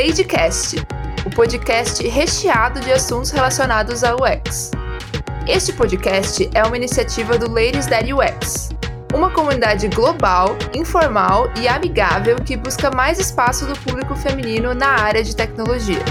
Ladycast, o podcast recheado de assuntos relacionados ao UX. Este podcast é uma iniciativa do Ladies That UX, uma comunidade global, informal e amigável que busca mais espaço do público feminino na área de tecnologia.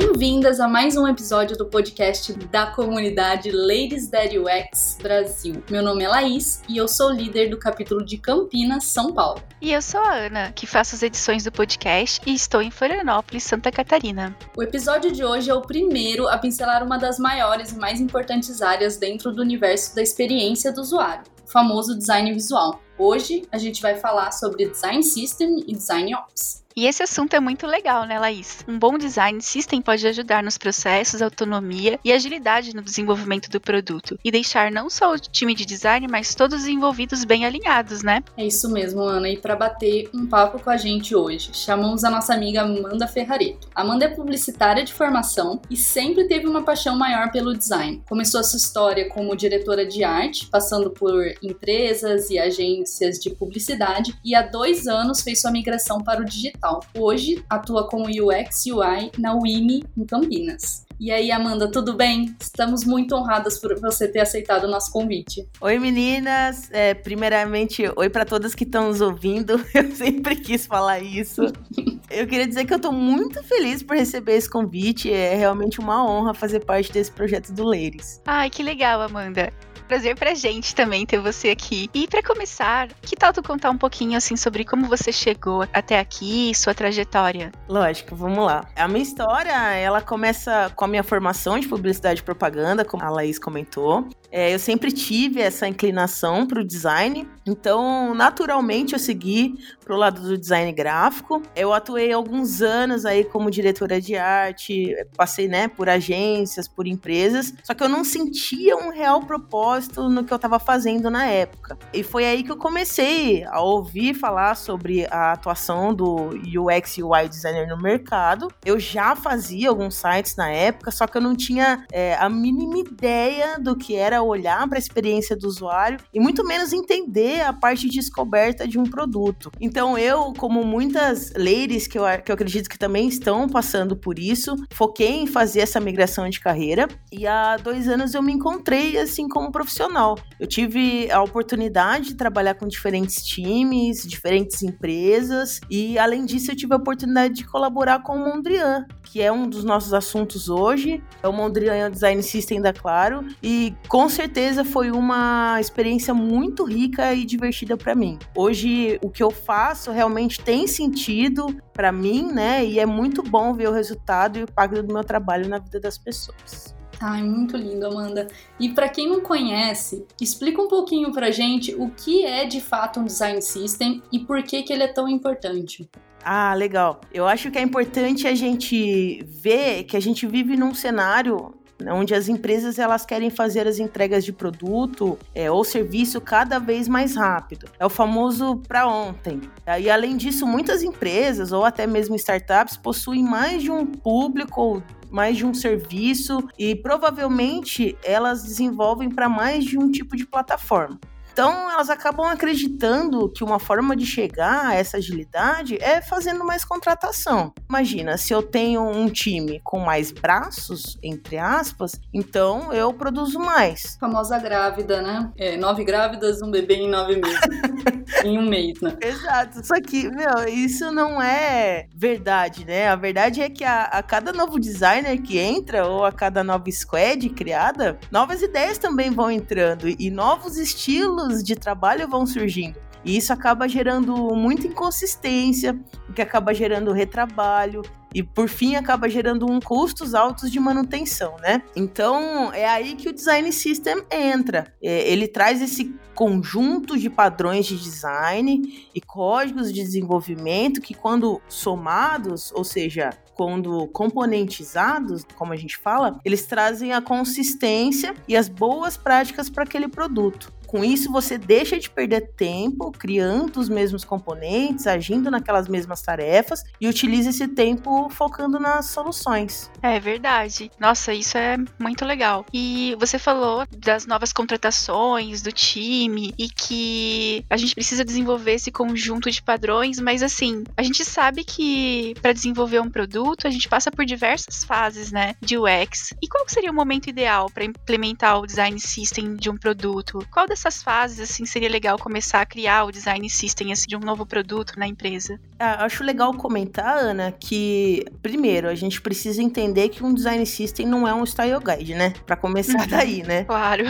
Bem-vindas a mais um episódio do podcast da comunidade Ladies That UX Brasil. Meu nome é Laís e eu sou líder do capítulo de Campinas, São Paulo. E eu sou a Ana, que faço as edições do podcast e estou em Florianópolis, Santa Catarina. O episódio de hoje é o primeiro a pincelar uma das maiores e mais importantes áreas dentro do universo da experiência do usuário, o famoso design visual. Hoje a gente vai falar sobre design system e design ops. E esse assunto é muito legal, né, Laís? Um bom design system pode ajudar nos processos, autonomia e agilidade no desenvolvimento do produto e deixar não só o time de design, mas todos os envolvidos bem alinhados, né? É isso mesmo, Ana. E para bater um papo com a gente hoje, chamamos a nossa amiga Amanda Ferrareto. Amanda é publicitária de formação e sempre teve uma paixão maior pelo design. Começou a sua história como diretora de arte, passando por empresas e agências de publicidade, e há dois anos fez sua migração para o digital Hoje atua como UX UI na UIMI em Campinas. E aí, Amanda, tudo bem? Estamos muito honradas por você ter aceitado o nosso convite. Oi, meninas. É, primeiramente, oi para todas que estão nos ouvindo. Eu sempre quis falar isso. eu queria dizer que eu tô muito feliz por receber esse convite. É realmente uma honra fazer parte desse projeto do Leires. Ai, que legal, Amanda prazer pra gente também ter você aqui. E para começar, que tal tu contar um pouquinho assim sobre como você chegou até aqui, sua trajetória? Lógico, vamos lá. A minha história, ela começa com a minha formação de publicidade e propaganda, como a Laís comentou. É, eu sempre tive essa inclinação para o design, então naturalmente eu segui para o lado do design gráfico. Eu atuei alguns anos aí como diretora de arte, passei né, por agências, por empresas, só que eu não sentia um real propósito no que eu estava fazendo na época. E foi aí que eu comecei a ouvir falar sobre a atuação do UX e UI designer no mercado. Eu já fazia alguns sites na época, só que eu não tinha é, a mínima ideia do que era olhar para a experiência do usuário e muito menos entender a parte de descoberta de um produto. Então eu, como muitas ladies que eu, que eu acredito que também estão passando por isso, foquei em fazer essa migração de carreira e há dois anos eu me encontrei assim como profissional. Eu tive a oportunidade de trabalhar com diferentes times, diferentes empresas e além disso eu tive a oportunidade de colaborar com o Mondrian, que é um dos nossos assuntos hoje. É o Mondrian é Design System da Claro e com com certeza foi uma experiência muito rica e divertida para mim. Hoje o que eu faço realmente tem sentido para mim, né? E é muito bom ver o resultado e o impacto do meu trabalho na vida das pessoas. Ai, muito lindo, Amanda. E para quem não conhece, explica um pouquinho pra gente o que é de fato um design system e por que que ele é tão importante. Ah, legal. Eu acho que é importante a gente ver que a gente vive num cenário onde as empresas elas querem fazer as entregas de produto é, ou serviço cada vez mais rápido. É o famoso para ontem. E além disso, muitas empresas ou até mesmo startups possuem mais de um público ou mais de um serviço e provavelmente elas desenvolvem para mais de um tipo de plataforma. Então, elas acabam acreditando que uma forma de chegar a essa agilidade é fazendo mais contratação. Imagina, se eu tenho um time com mais braços, entre aspas, então eu produzo mais. famosa grávida, né? É, nove grávidas, um bebê em nove meses. em um mês, né? Exato. Só que, meu, isso não é verdade, né? A verdade é que a, a cada novo designer que entra, ou a cada nova squad criada, novas ideias também vão entrando e novos estilos de trabalho vão surgindo. E isso acaba gerando muita inconsistência, o que acaba gerando retrabalho e por fim acaba gerando um custos altos de manutenção, né? Então é aí que o design system entra. É, ele traz esse conjunto de padrões de design e códigos de desenvolvimento que quando somados, ou seja, quando componentizados, como a gente fala, eles trazem a consistência e as boas práticas para aquele produto. Com isso, você deixa de perder tempo criando os mesmos componentes, agindo naquelas mesmas tarefas e utiliza esse tempo focando nas soluções. É verdade. Nossa, isso é muito legal. E você falou das novas contratações, do time e que a gente precisa desenvolver esse conjunto de padrões, mas assim, a gente sabe que para desenvolver um produto, a gente passa por diversas fases, né, de UX. E qual seria o momento ideal para implementar o design system de um produto? Qual dessas fases assim seria legal começar a criar o design system assim, de um novo produto na empresa? Ah, acho legal comentar, Ana, que primeiro a gente precisa entender que um design system não é um style guide, né? Para começar uhum. daí, né? Claro.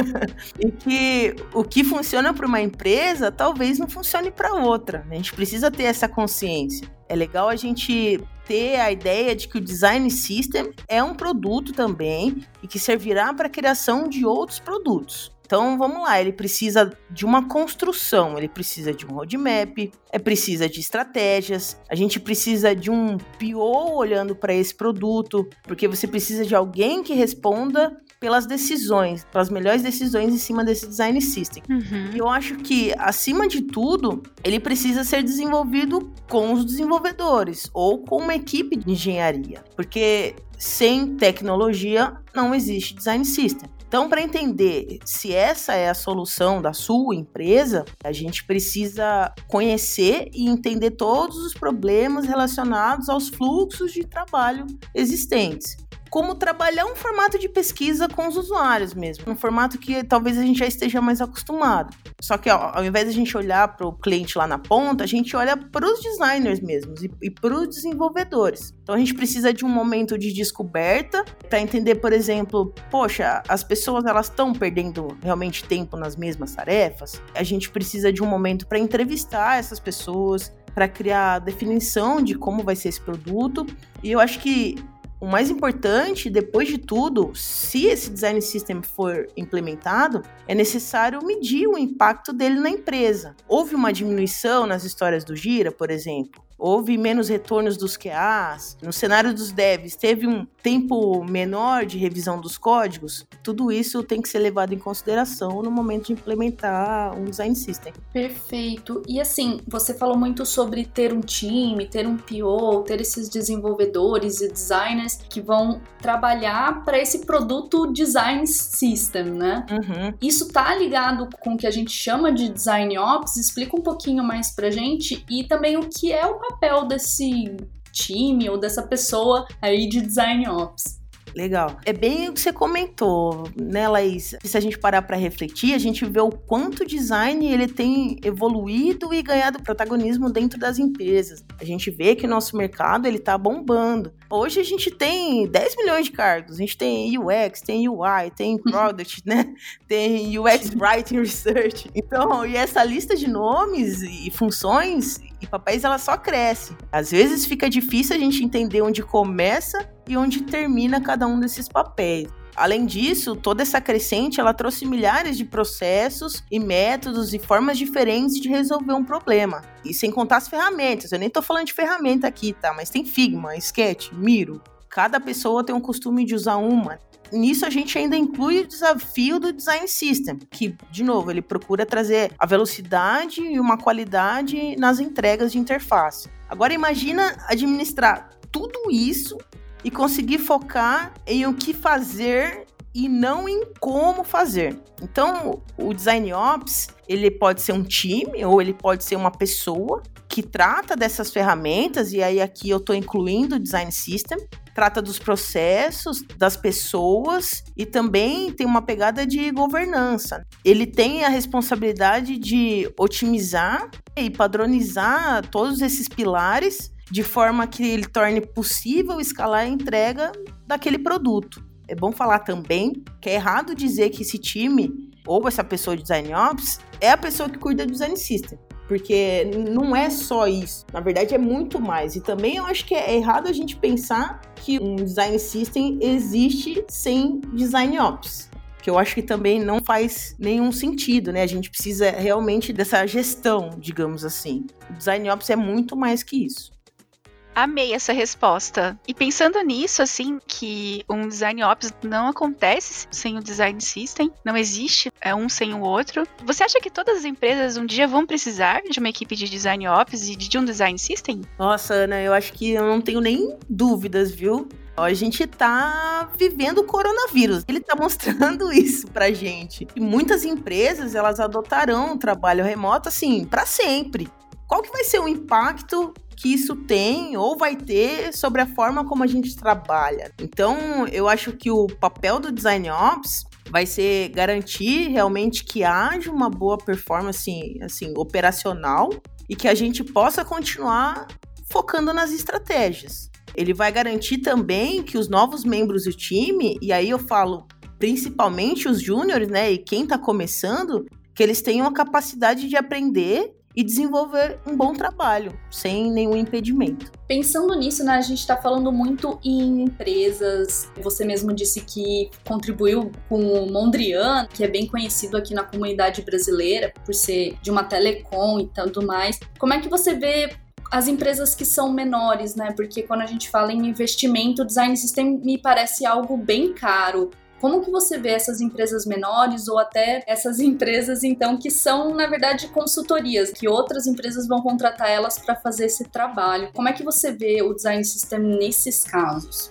e que o que funciona para uma empresa talvez não funcione para outra. A gente precisa ter essa consciência. É legal a gente ter a ideia de que o design system é um produto também e que servirá para a criação de outros produtos. Então vamos lá, ele precisa de uma construção, ele precisa de um roadmap, é precisa de estratégias, a gente precisa de um PO olhando para esse produto, porque você precisa de alguém que responda pelas decisões, pelas melhores decisões em cima desse design system. Uhum. E eu acho que, acima de tudo, ele precisa ser desenvolvido com os desenvolvedores ou com uma equipe de engenharia, porque sem tecnologia não existe design system. Então, para entender se essa é a solução da sua empresa, a gente precisa conhecer e entender todos os problemas relacionados aos fluxos de trabalho existentes como trabalhar um formato de pesquisa com os usuários mesmo, um formato que talvez a gente já esteja mais acostumado. Só que ó, ao invés de a gente olhar para o cliente lá na ponta, a gente olha para os designers mesmos e, e para os desenvolvedores. Então a gente precisa de um momento de descoberta para entender, por exemplo, poxa, as pessoas elas estão perdendo realmente tempo nas mesmas tarefas. A gente precisa de um momento para entrevistar essas pessoas, para criar a definição de como vai ser esse produto. E eu acho que o mais importante, depois de tudo, se esse design system for implementado, é necessário medir o impacto dele na empresa. Houve uma diminuição nas histórias do Gira, por exemplo? Houve menos retornos dos QAs, no cenário dos devs teve um tempo menor de revisão dos códigos, tudo isso tem que ser levado em consideração no momento de implementar um design system. Perfeito. E assim, você falou muito sobre ter um time, ter um PO, ter esses desenvolvedores e designers que vão trabalhar para esse produto design system, né? Uhum. Isso tá ligado com o que a gente chama de design ops? Explica um pouquinho mais pra gente e também o que é o papel desse time ou dessa pessoa aí de design ops. Legal. É bem o que você comentou, né, Laís? Se a gente parar para refletir, a gente vê o quanto o design ele tem evoluído e ganhado protagonismo dentro das empresas. A gente vê que o nosso mercado ele tá bombando. Hoje a gente tem 10 milhões de cargos. A gente tem UX, tem UI, tem Product, né? Tem UX Writing Research. Então, e essa lista de nomes e funções e papéis ela só cresce. Às vezes fica difícil a gente entender onde começa e onde termina cada um desses papéis. Além disso, toda essa crescente ela trouxe milhares de processos e métodos e formas diferentes de resolver um problema. E sem contar as ferramentas. Eu nem tô falando de ferramenta aqui, tá? Mas tem Figma, Sketch, Miro. Cada pessoa tem um costume de usar uma nisso a gente ainda inclui o desafio do design system, que, de novo, ele procura trazer a velocidade e uma qualidade nas entregas de interface. Agora imagina administrar tudo isso e conseguir focar em o que fazer e não em como fazer. Então, o design ops, ele pode ser um time ou ele pode ser uma pessoa que trata dessas ferramentas e aí aqui eu estou incluindo o design system trata dos processos, das pessoas e também tem uma pegada de governança. Ele tem a responsabilidade de otimizar e padronizar todos esses pilares de forma que ele torne possível escalar a entrega daquele produto. É bom falar também que é errado dizer que esse time ou essa pessoa de design ops é a pessoa que cuida do design system porque não é só isso. Na verdade, é muito mais. E também eu acho que é errado a gente pensar que um design system existe sem design ops que eu acho que também não faz nenhum sentido, né? A gente precisa realmente dessa gestão, digamos assim. O design ops é muito mais que isso. Amei essa resposta. E pensando nisso, assim, que um design ops não acontece sem o design system, não existe é um sem o outro. Você acha que todas as empresas um dia vão precisar de uma equipe de design ops e de um design system? Nossa, Ana, eu acho que eu não tenho nem dúvidas, viu? A gente tá vivendo o coronavírus. Ele tá mostrando isso pra gente. E muitas empresas, elas adotarão o trabalho remoto assim para sempre. Qual que vai ser o impacto que isso tem ou vai ter sobre a forma como a gente trabalha. Então, eu acho que o papel do Design Ops vai ser garantir realmente que haja uma boa performance assim, operacional e que a gente possa continuar focando nas estratégias. Ele vai garantir também que os novos membros do time, e aí eu falo principalmente os júniores, né, e quem está começando, que eles tenham a capacidade de aprender e desenvolver um bom trabalho, sem nenhum impedimento. Pensando nisso, né, a gente está falando muito em empresas. Você mesmo disse que contribuiu com o Mondrian, que é bem conhecido aqui na comunidade brasileira por ser de uma telecom e tudo mais. Como é que você vê as empresas que são menores, né? Porque quando a gente fala em investimento, design system me parece algo bem caro. Como que você vê essas empresas menores ou até essas empresas então que são na verdade consultorias, que outras empresas vão contratar elas para fazer esse trabalho? Como é que você vê o design system nesses casos?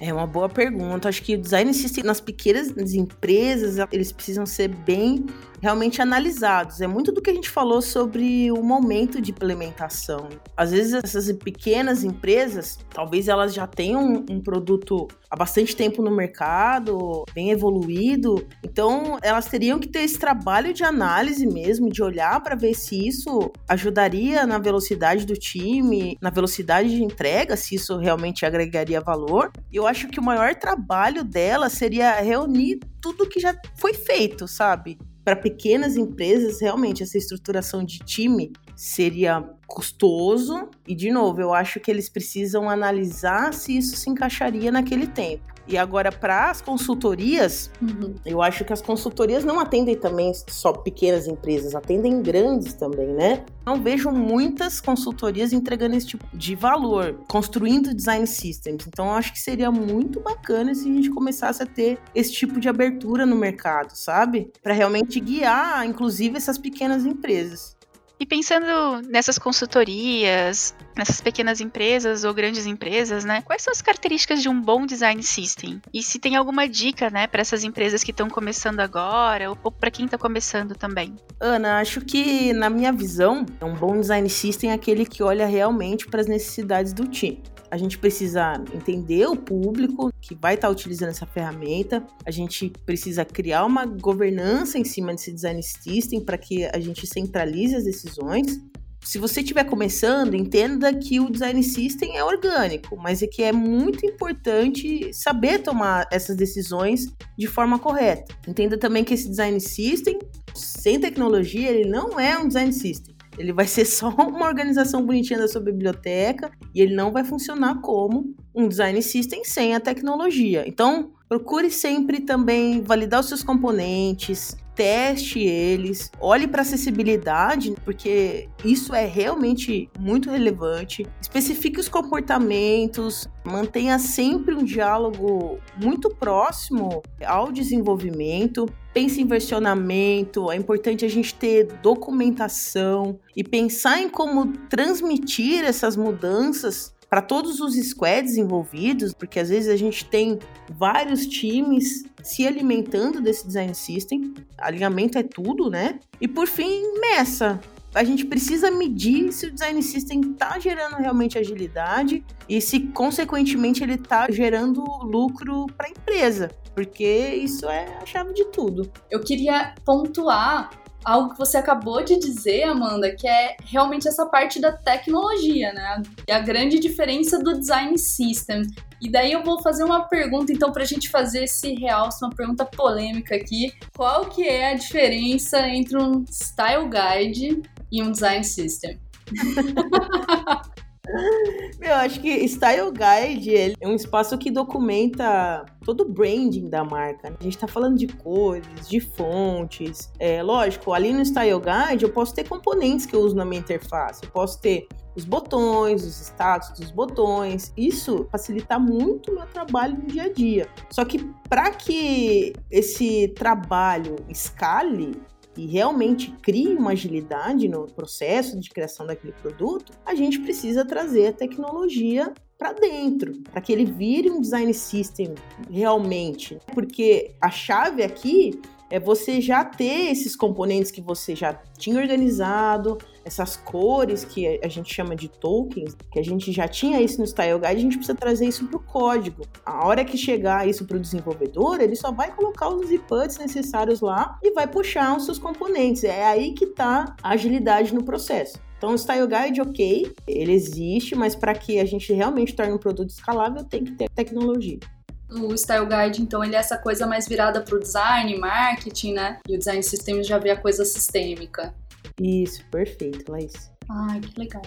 É uma boa pergunta. Acho que o design system nas pequenas empresas, eles precisam ser bem realmente analisados. É muito do que a gente falou sobre o momento de implementação. Às vezes essas pequenas empresas, talvez elas já tenham um produto há bastante tempo no mercado, bem evoluído, então elas teriam que ter esse trabalho de análise mesmo, de olhar para ver se isso ajudaria na velocidade do time, na velocidade de entrega, se isso realmente agregaria valor. Eu acho que o maior trabalho dela seria reunir tudo que já foi feito, sabe? Para pequenas empresas, realmente, essa estruturação de time seria custoso. E, de novo, eu acho que eles precisam analisar se isso se encaixaria naquele tempo. E agora, para as consultorias, uhum. eu acho que as consultorias não atendem também só pequenas empresas, atendem grandes também, né? Não vejo muitas consultorias entregando esse tipo de valor, construindo design systems. Então, eu acho que seria muito bacana se a gente começasse a ter esse tipo de abertura no mercado, sabe? Para realmente guiar, inclusive, essas pequenas empresas. E pensando nessas consultorias, nessas pequenas empresas ou grandes empresas, né? Quais são as características de um bom design system? E se tem alguma dica, né, para essas empresas que estão começando agora ou para quem está começando também? Ana, acho que na minha visão, um bom design system é aquele que olha realmente para as necessidades do time. A gente precisa entender o público que vai estar tá utilizando essa ferramenta. A gente precisa criar uma governança em cima desse design system para que a gente centralize as decisões. Se você estiver começando, entenda que o design system é orgânico, mas é que é muito importante saber tomar essas decisões de forma correta. Entenda também que esse design system, sem tecnologia, ele não é um design system. Ele vai ser só uma organização bonitinha da sua biblioteca e ele não vai funcionar como um design system sem a tecnologia. Então, procure sempre também validar os seus componentes, teste eles, olhe para acessibilidade, porque isso é realmente muito relevante. Especifique os comportamentos, mantenha sempre um diálogo muito próximo ao desenvolvimento. Pense em versionamento, é importante a gente ter documentação e pensar em como transmitir essas mudanças para todos os squads envolvidos, porque às vezes a gente tem vários times se alimentando desse design system. Alinhamento é tudo, né? E por fim, meça. A gente precisa medir se o design system está gerando realmente agilidade e se, consequentemente, ele está gerando lucro para a empresa, porque isso é a chave de tudo. Eu queria pontuar algo que você acabou de dizer, Amanda, que é realmente essa parte da tecnologia, né? E a grande diferença do design system. E daí eu vou fazer uma pergunta, então, para a gente fazer esse realce, uma pergunta polêmica aqui. Qual que é a diferença entre um style guide e um design system? Meu, acho que Style Guide é um espaço que documenta todo o branding da marca. Né? A gente tá falando de cores, de fontes. É, lógico, ali no Style Guide eu posso ter componentes que eu uso na minha interface. Eu posso ter os botões, os status dos botões. Isso facilita muito o meu trabalho no dia a dia. Só que para que esse trabalho escale, e realmente crie uma agilidade no processo de criação daquele produto, a gente precisa trazer a tecnologia para dentro, para que ele vire um design system realmente. Porque a chave aqui é você já ter esses componentes que você já tinha organizado, essas cores que a gente chama de tokens, que a gente já tinha isso no Style Guide, a gente precisa trazer isso para o código. A hora que chegar isso para o desenvolvedor, ele só vai colocar os inputs necessários lá e vai puxar os seus componentes. É aí que está a agilidade no processo. Então, o Style Guide, ok, ele existe, mas para que a gente realmente torne um produto escalável, tem que ter tecnologia o Style Guide, então, ele é essa coisa mais virada para o design, marketing, né? E o Design Systems já vê a coisa sistêmica. Isso, perfeito, Laís. Ai, que legal.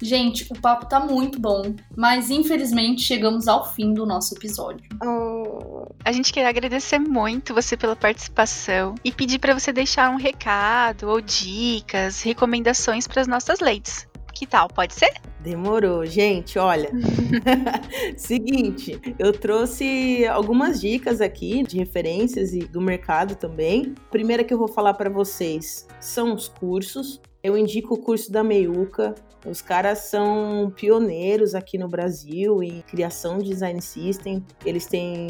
Gente, o papo tá muito bom, mas infelizmente chegamos ao fim do nosso episódio. Oh. A gente quer agradecer muito você pela participação e pedir para você deixar um recado ou dicas, recomendações para as nossas ladies. Que tal? Pode ser? Demorou. Gente, olha. Seguinte, eu trouxe algumas dicas aqui de referências e do mercado também. A primeira que eu vou falar para vocês são os cursos. Eu indico o curso da Meiuca. Os caras são pioneiros aqui no Brasil em criação de design system. Eles têm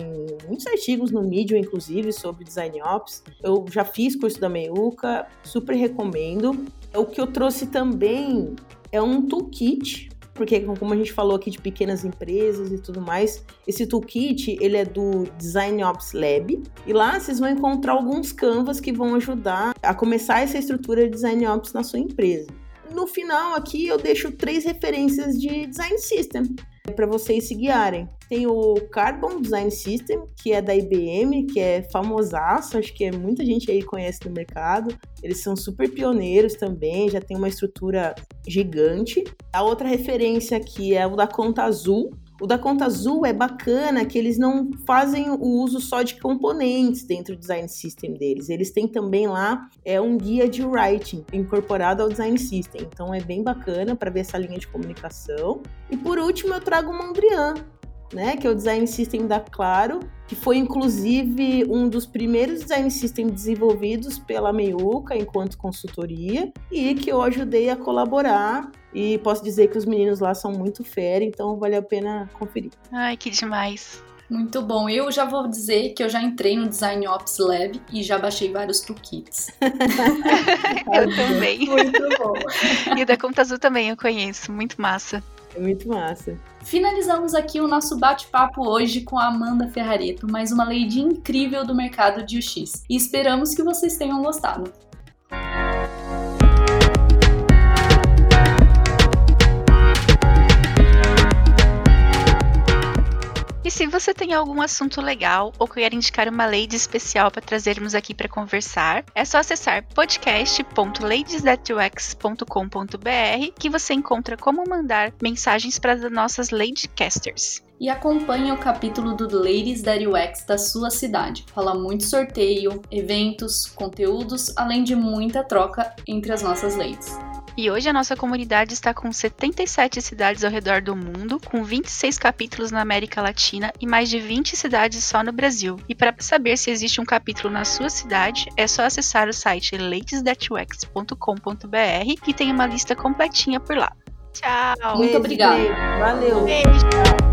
muitos artigos no Medium, inclusive, sobre design ops. Eu já fiz curso da Meiuca, super recomendo. O que eu trouxe também é um toolkit, porque como a gente falou aqui de pequenas empresas e tudo mais, esse toolkit ele é do Design Ops Lab e lá vocês vão encontrar alguns canvas que vão ajudar a começar essa estrutura de Design Ops na sua empresa. No final aqui eu deixo três referências de Design System para vocês se guiarem. Tem o Carbon Design System, que é da IBM, que é famosaço, acho que é, muita gente aí conhece no mercado. Eles são super pioneiros também, já tem uma estrutura gigante. A outra referência aqui é o da Conta Azul, o da conta azul é bacana que eles não fazem o uso só de componentes dentro do design system deles. Eles têm também lá é um guia de writing incorporado ao design system. Então é bem bacana para ver essa linha de comunicação. E por último eu trago o Mondrian, né, que é o design system da Claro, que foi inclusive um dos primeiros design systems desenvolvidos pela Meiuca enquanto consultoria e que eu ajudei a colaborar. E posso dizer que os meninos lá são muito fera, então vale a pena conferir. Ai, que demais. Muito bom. Eu já vou dizer que eu já entrei no Design Ops Lab e já baixei vários toolkits. eu também. Muito bom. E da Conta Azul também eu conheço. Muito massa. É muito massa. Finalizamos aqui o nosso bate-papo hoje com a Amanda Ferrareto, mais uma lady incrível do mercado de UX. E esperamos que vocês tenham gostado. Se você tem algum assunto legal ou quer indicar uma lady especial para trazermos aqui para conversar, é só acessar podcast.ladysthatux.com.br que você encontra como mandar mensagens para as nossas ladycasters e acompanhe o capítulo do Ladies That UX da sua cidade. Fala muito sorteio, eventos, conteúdos, além de muita troca entre as nossas ladies. E hoje a nossa comunidade está com 77 cidades ao redor do mundo, com 26 capítulos na América Latina e mais de 20 cidades só no Brasil. E para saber se existe um capítulo na sua cidade, é só acessar o site latesthatux.com.br que tem uma lista completinha por lá. Tchau! Muito obrigada! Valeu! Beijo!